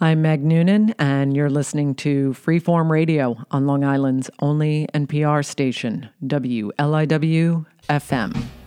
I'm Meg Noonan, and you're listening to Freeform Radio on Long Island's only NPR station, WLIW FM.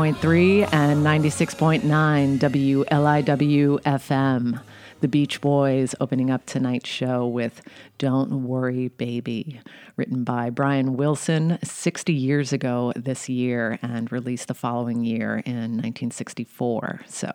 Eighty-eight point three and ninety-six point nine WLIW FM. The Beach Boys opening up tonight's show with Don't Worry Baby, written by Brian Wilson 60 years ago this year and released the following year in 1964. So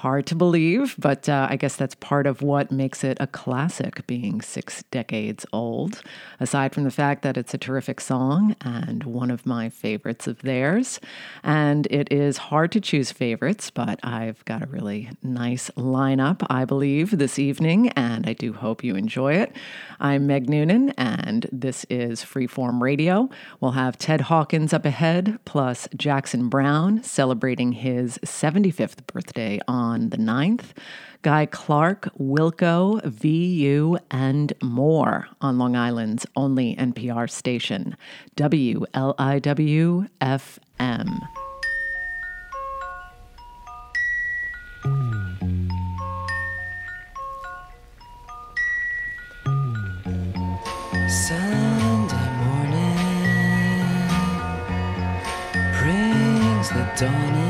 Hard to believe, but uh, I guess that's part of what makes it a classic, being six decades old. Aside from the fact that it's a terrific song and one of my favorites of theirs. And it is hard to choose favorites, but I've got a really nice lineup, I believe, this evening, and I do hope you enjoy it. I'm Meg Noonan, and this is Freeform Radio. We'll have Ted Hawkins up ahead, plus Jackson Browne celebrating his 75th birthday on the 9th. Guy Clark, Wilco, VU, and more on Long Island's only NPR station, WLIW FM. Sunday morning brings the dawn in.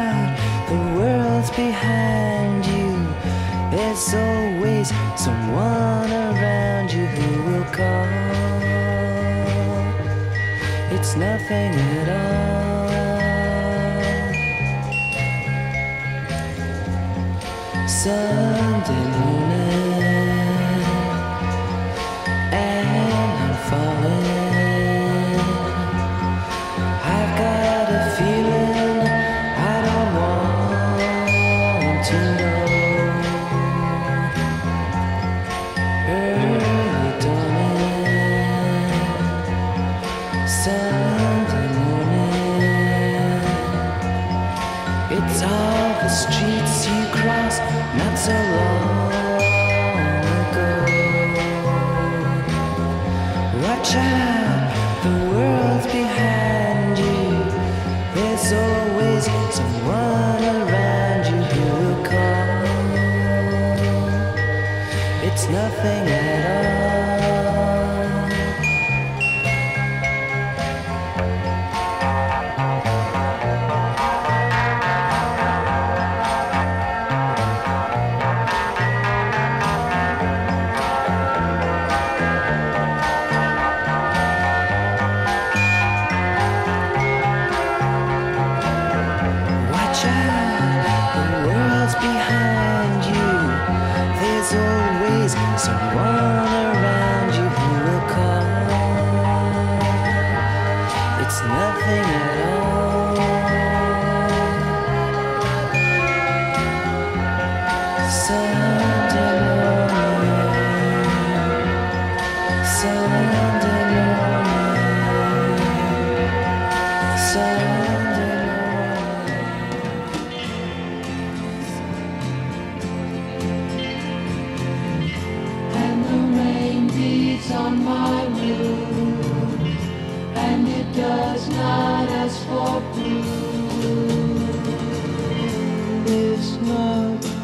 behind you. There's always someone around you who will call. It's nothing at all. Sunday morning,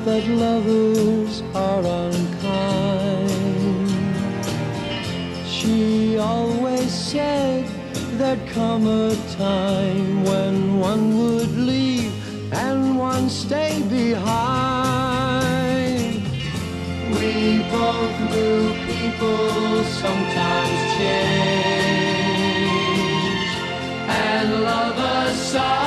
that lovers are unkind. She always said there'd come a time when one would leave and one stay behind. We both knew people sometimes change and lovers are.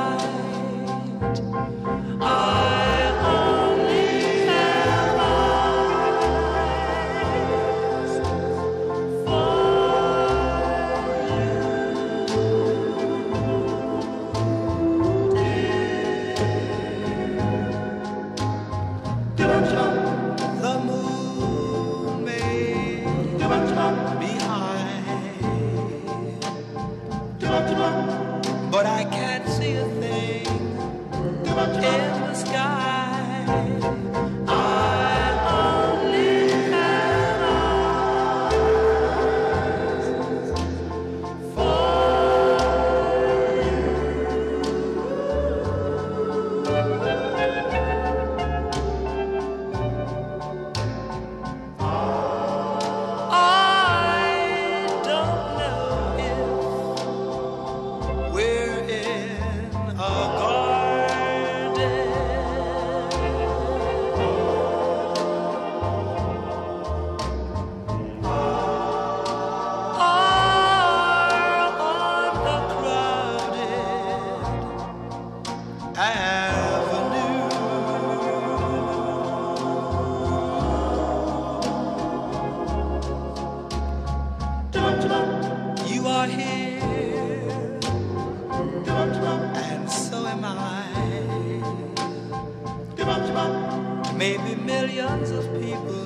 Maybe millions of people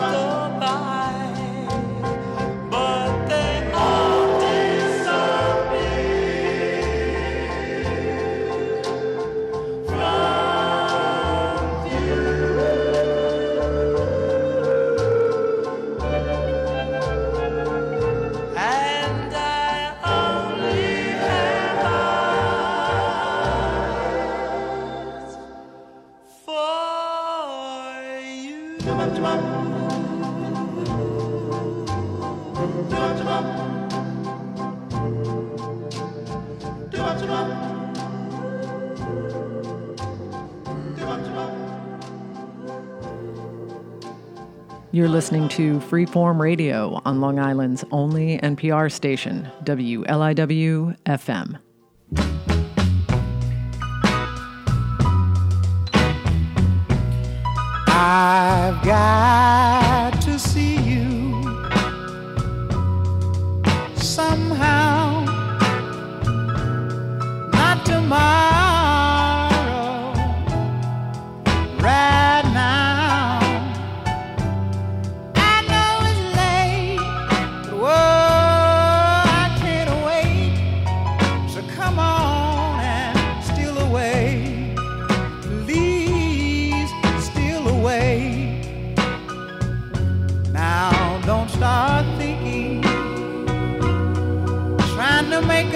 go by. You're listening to Freeform Radio on Long Island's only NPR station, WLIW FM. I've got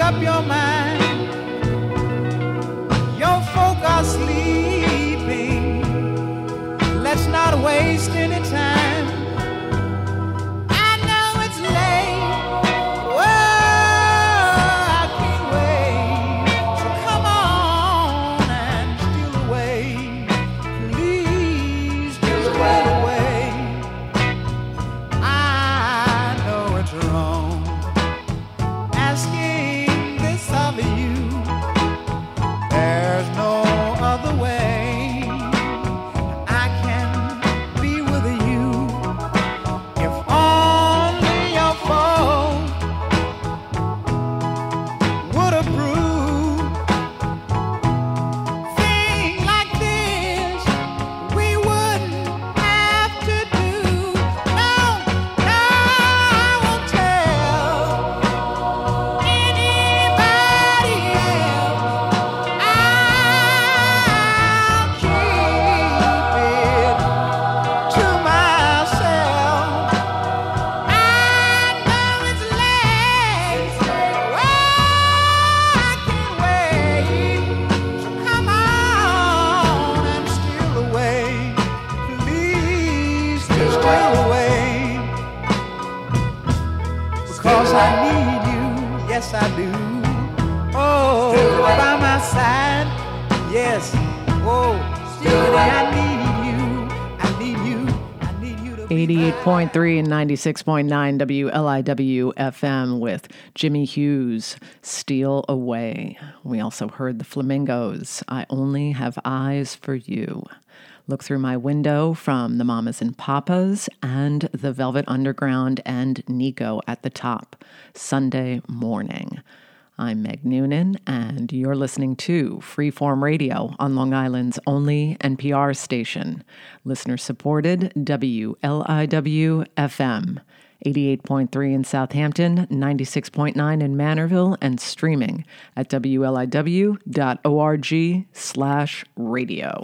up your mind. 88.3 and 96.9 WLIW FM with Jimmy Hughes, Steal Away. We also heard the Flamingos, I Only Have Eyes for You. Look Through My Window from the Mamas and Papas and the Velvet Underground and Nico at the top, Sunday morning. I'm Meg Noonan, and you're listening to Freeform Radio on Long Island's only NPR station, listener supported WLIW FM, 88.3 in Southampton, 96.9 in Manorville, and streaming at WLIW.org/slash radio.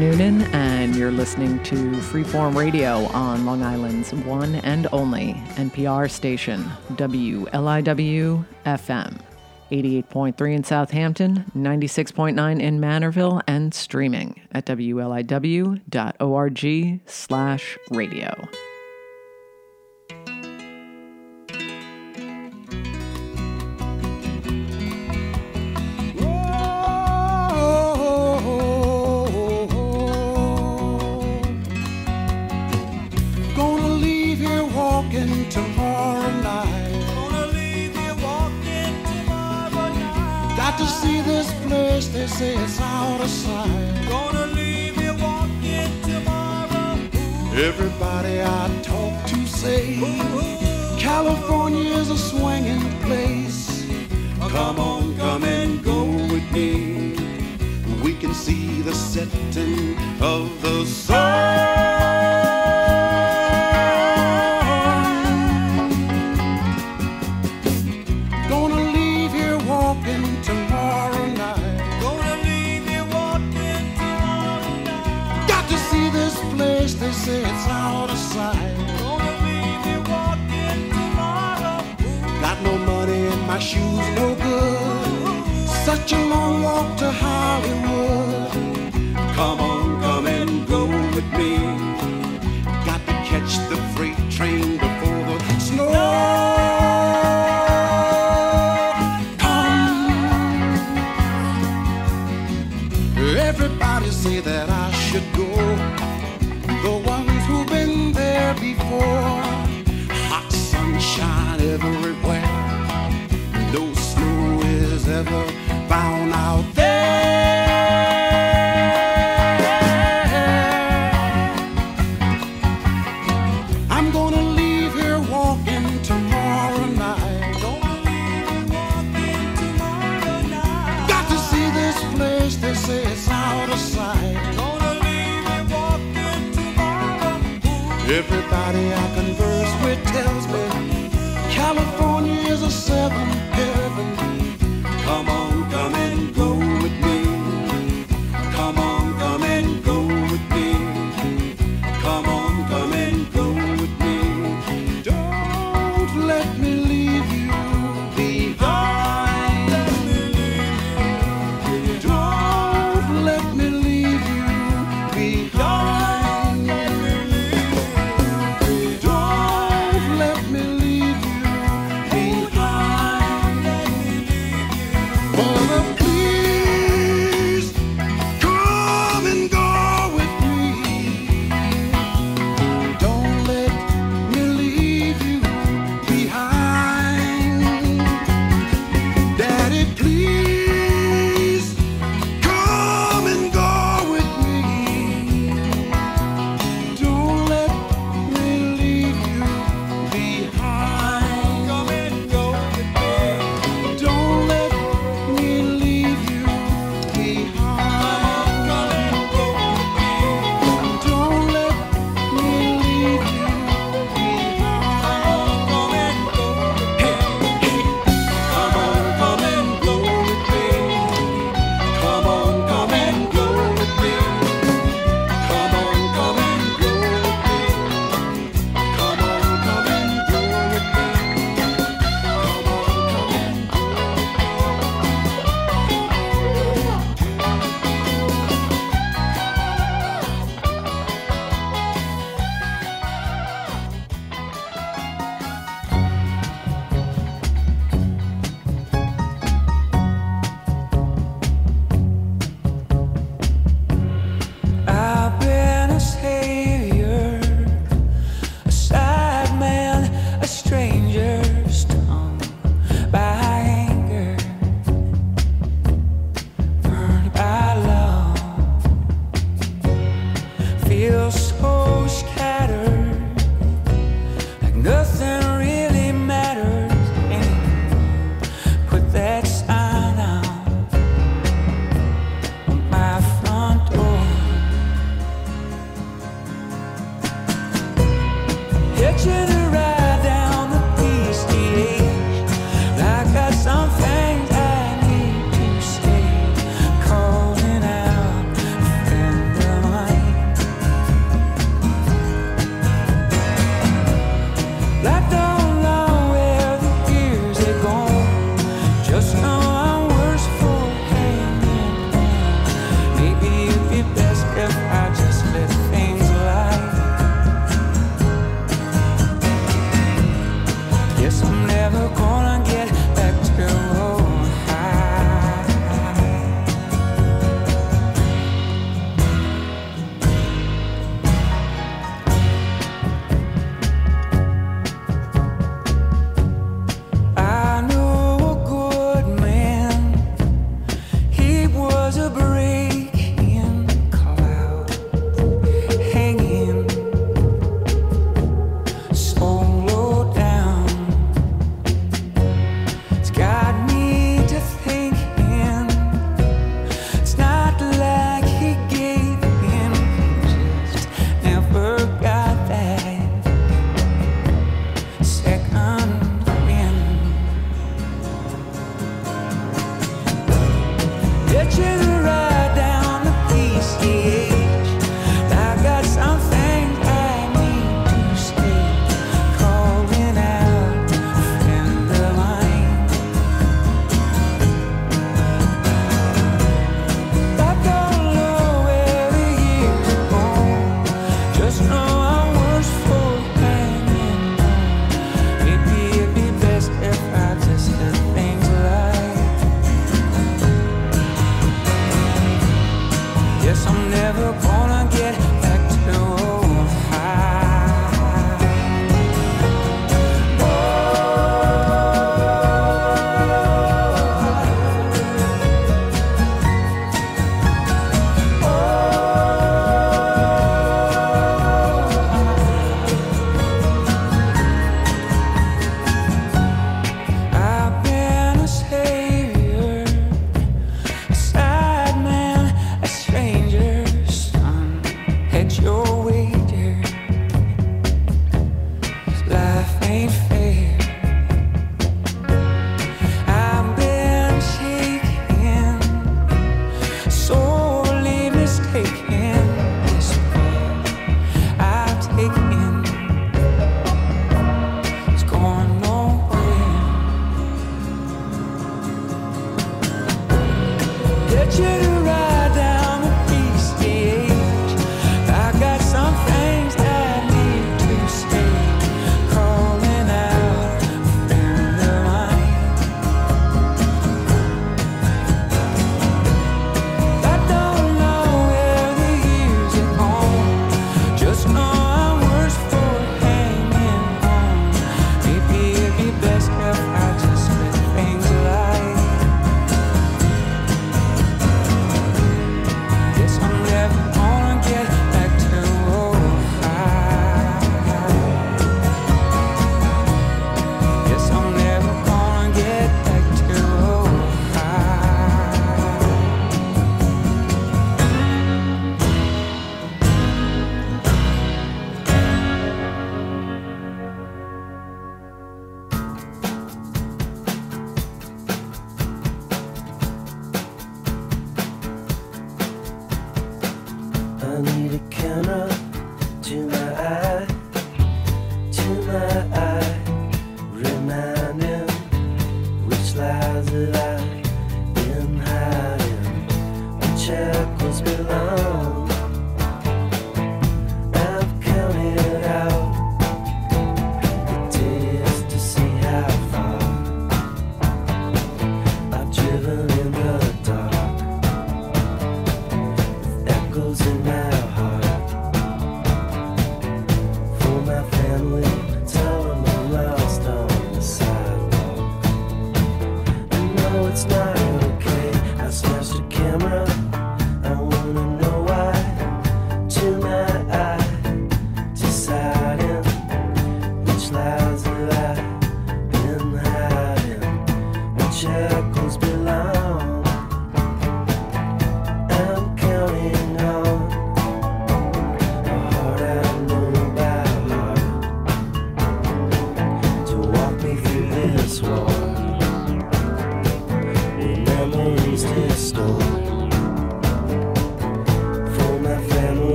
Noonan, and you're listening to Freeform Radio on Long Island's one and only NPR station, WLIW FM. 88.3 in Southampton, 96.9 in Manorville, and streaming at wliw.org slash radio. Place, they say it's out of sight. Gonna leave you walking tomorrow. Everybody I talk to say California is a swinging place. Come on, come and go with me. We can see the setting of the sun. Such a long walk to Hollywood. Come on, come and go with me. Got to catch the freight train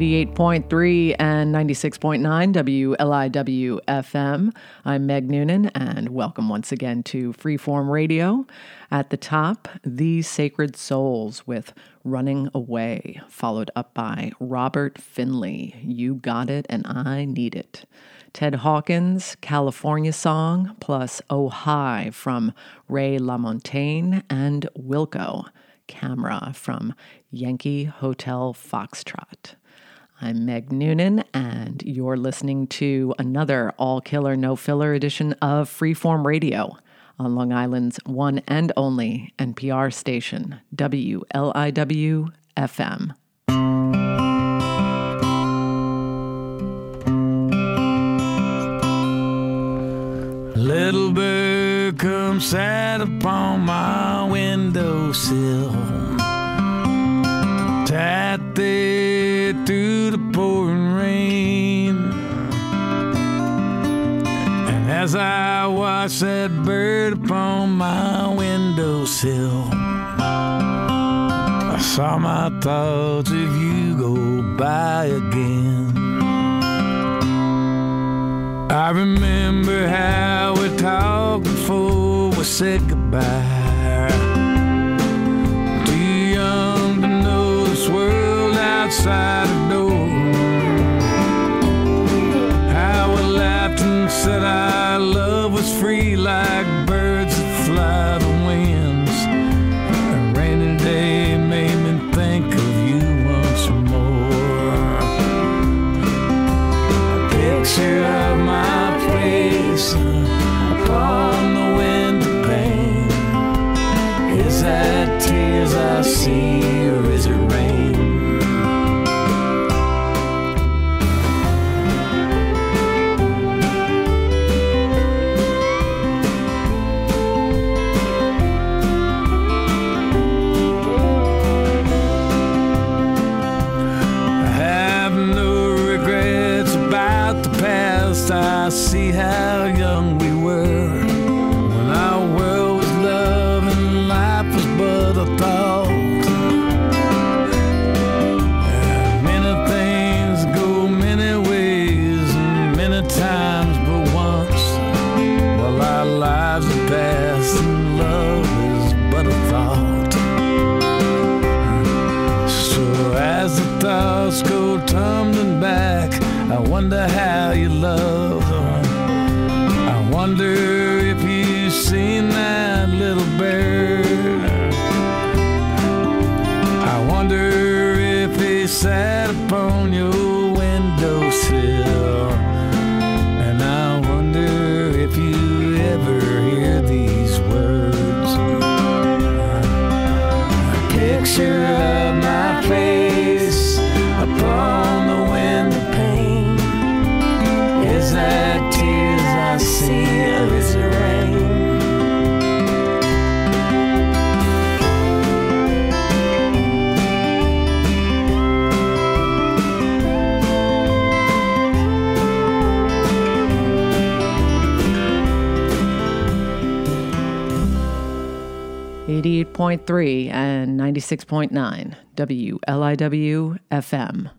88.3 and 96.9 WLIW FM. I'm Meg Noonan, and welcome once again to Freeform Radio. At the top, Thee Sacred Souls with Running Away, followed up by Robert Finley, You Got It and I Need It. Ted Hawkins, California Song, plus Oh Hi from Ray LaMontagne and Wilco, Kamera from Yankee Hotel Foxtrot. I'm Meg Noonan, and you're listening to another all killer, no filler edition of Freeform Radio on Long Island's one and only NPR station, WLIW FM. Little bird comes sat upon my windowsill. Sat as I watched that bird upon my windowsill, I saw my thoughts of you go by again. I remember how we talked before we said goodbye. Too young to know this world outside 103.3 and 96.9 WLIW FM.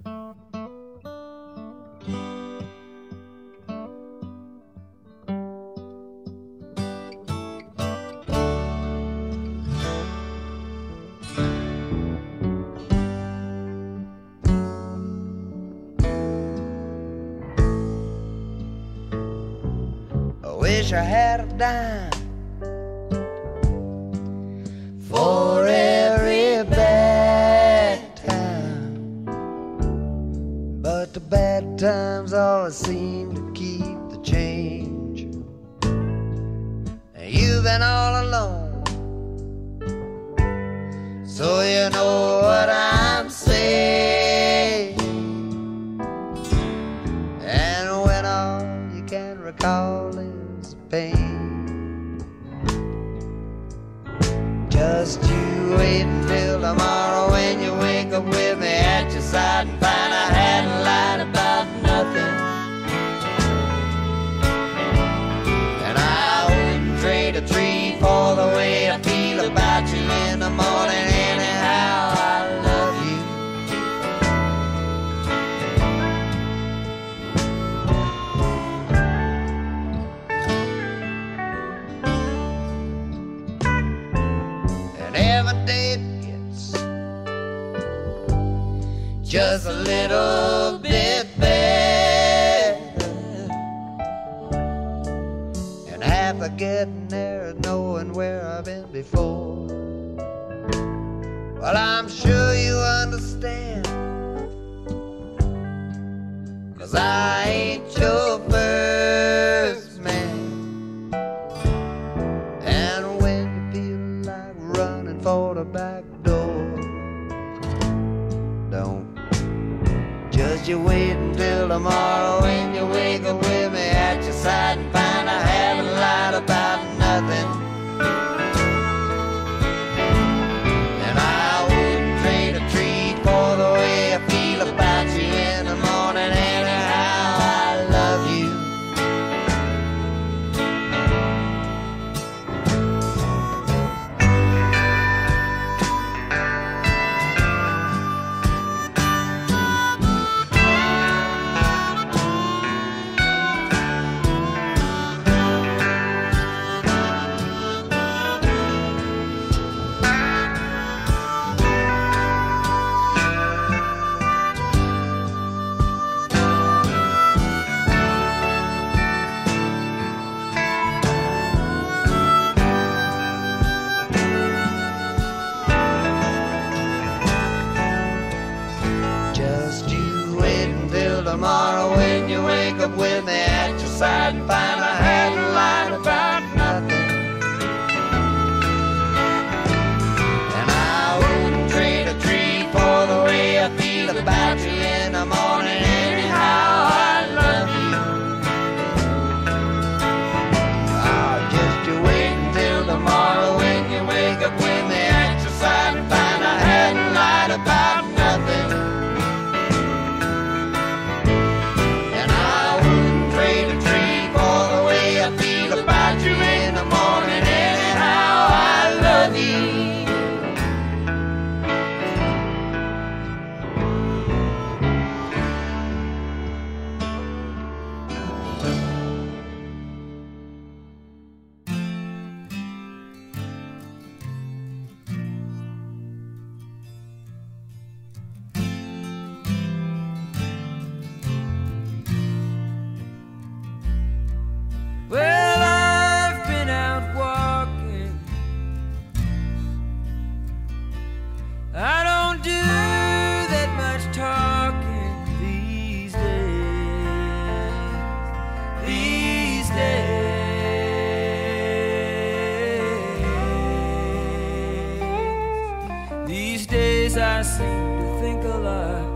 days I seem to think a lot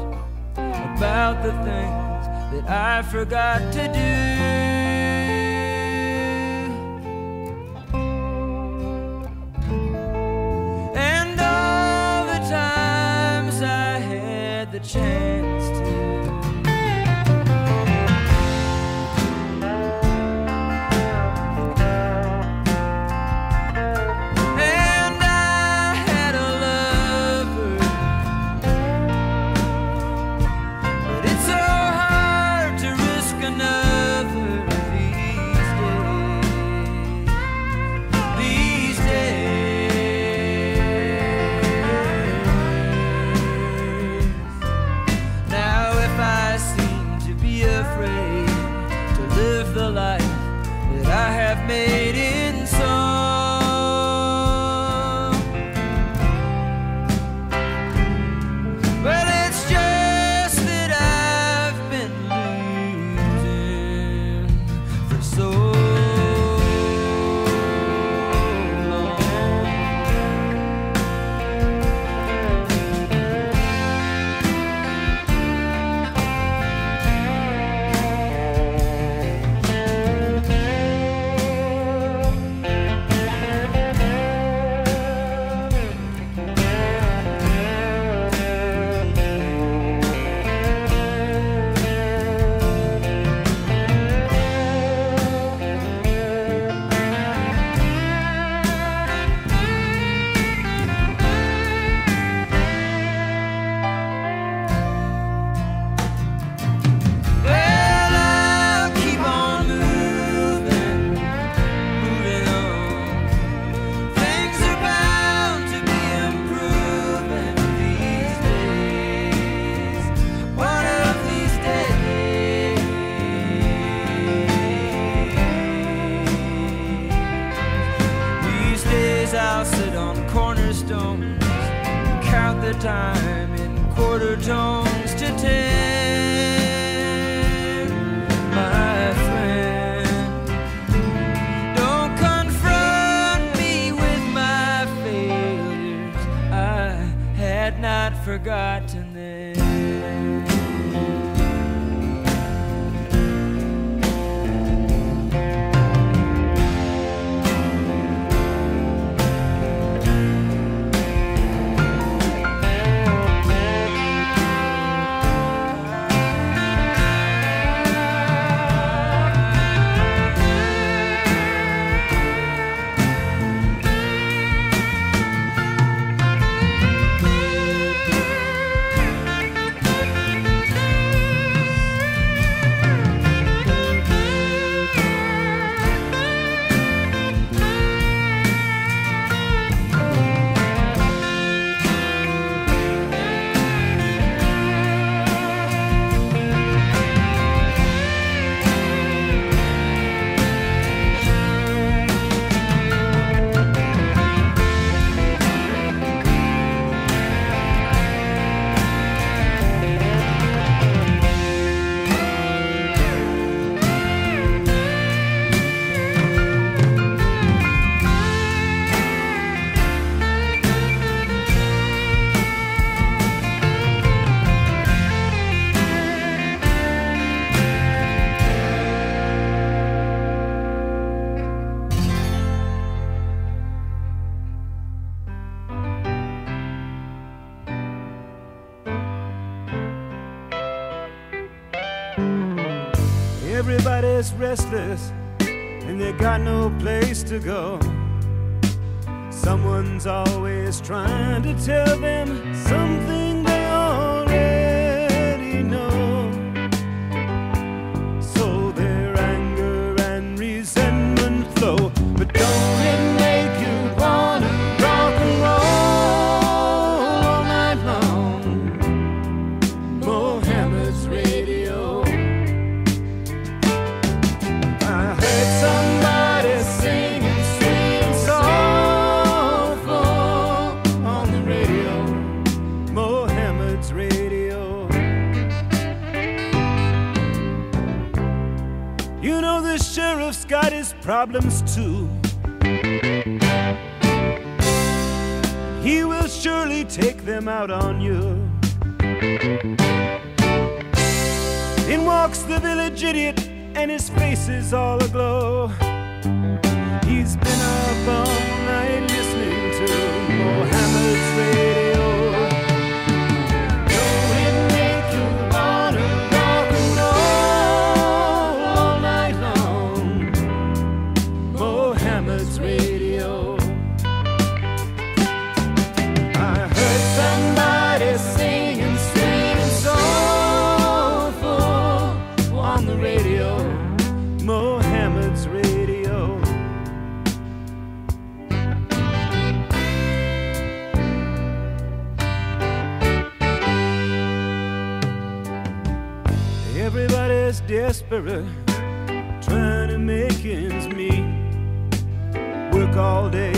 about the things that I forgot to do. And all the times I had the chance. ago. problems too. He will surely take them out on you. In walks the village idiot, and his face is all aglow. He's been a bum. desperate, trying to make ends meet. Work all day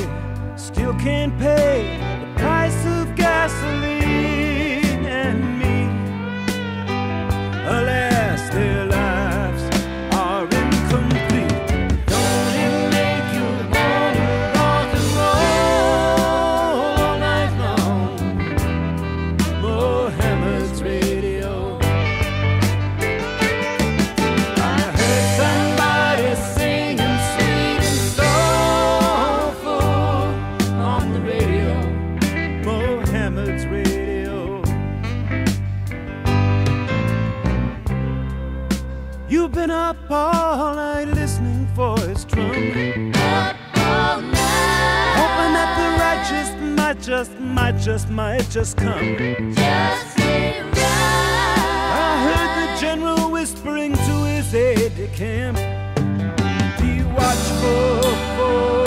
just, might just, might just come. Just right. I heard the general whispering to his aide de camp. Be watchful for.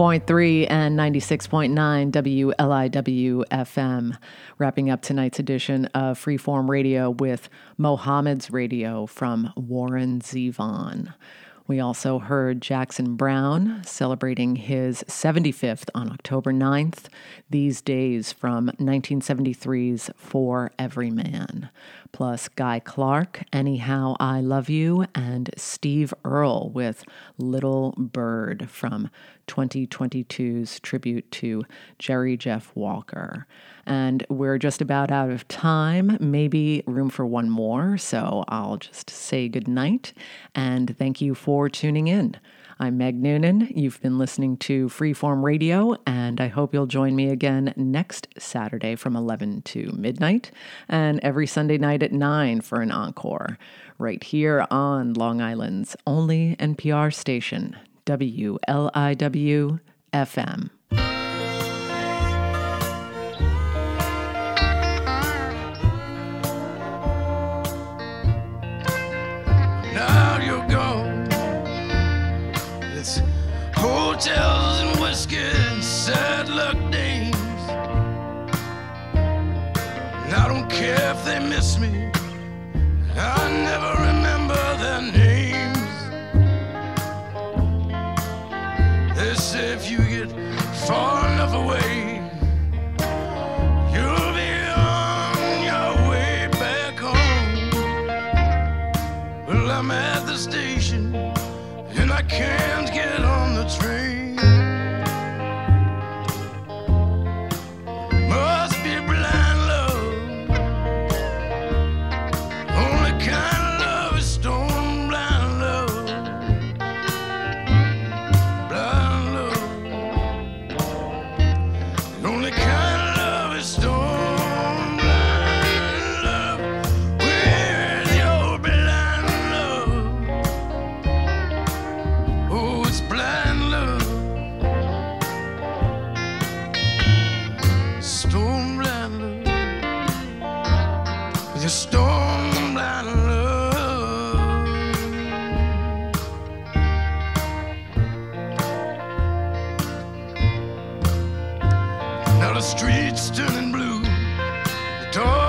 88.3 and 96.9 WLIW FM. Wrapping up tonight's edition of Freeform Radio with Mohammed's Radio from Warren Zevon. We also heard Jackson Browne celebrating his 75th on October 9th, These Days from 1973's For Everyman, plus Guy Clark, Anyhow I Love You, and Steve Earle with Little Bird from 2022's tribute to Jerry Jeff Walker. And we're just about out of time, maybe room for one more. So I'll just say goodnight and thank you for tuning in. I'm Meg Noonan. You've been listening to Freeform Radio, and I hope you'll join me again next Saturday from 11 to midnight, and every Sunday night at 9 for an encore, right here on Long Island's only NPR station, WLIW FM. The streets turning blue. The dogs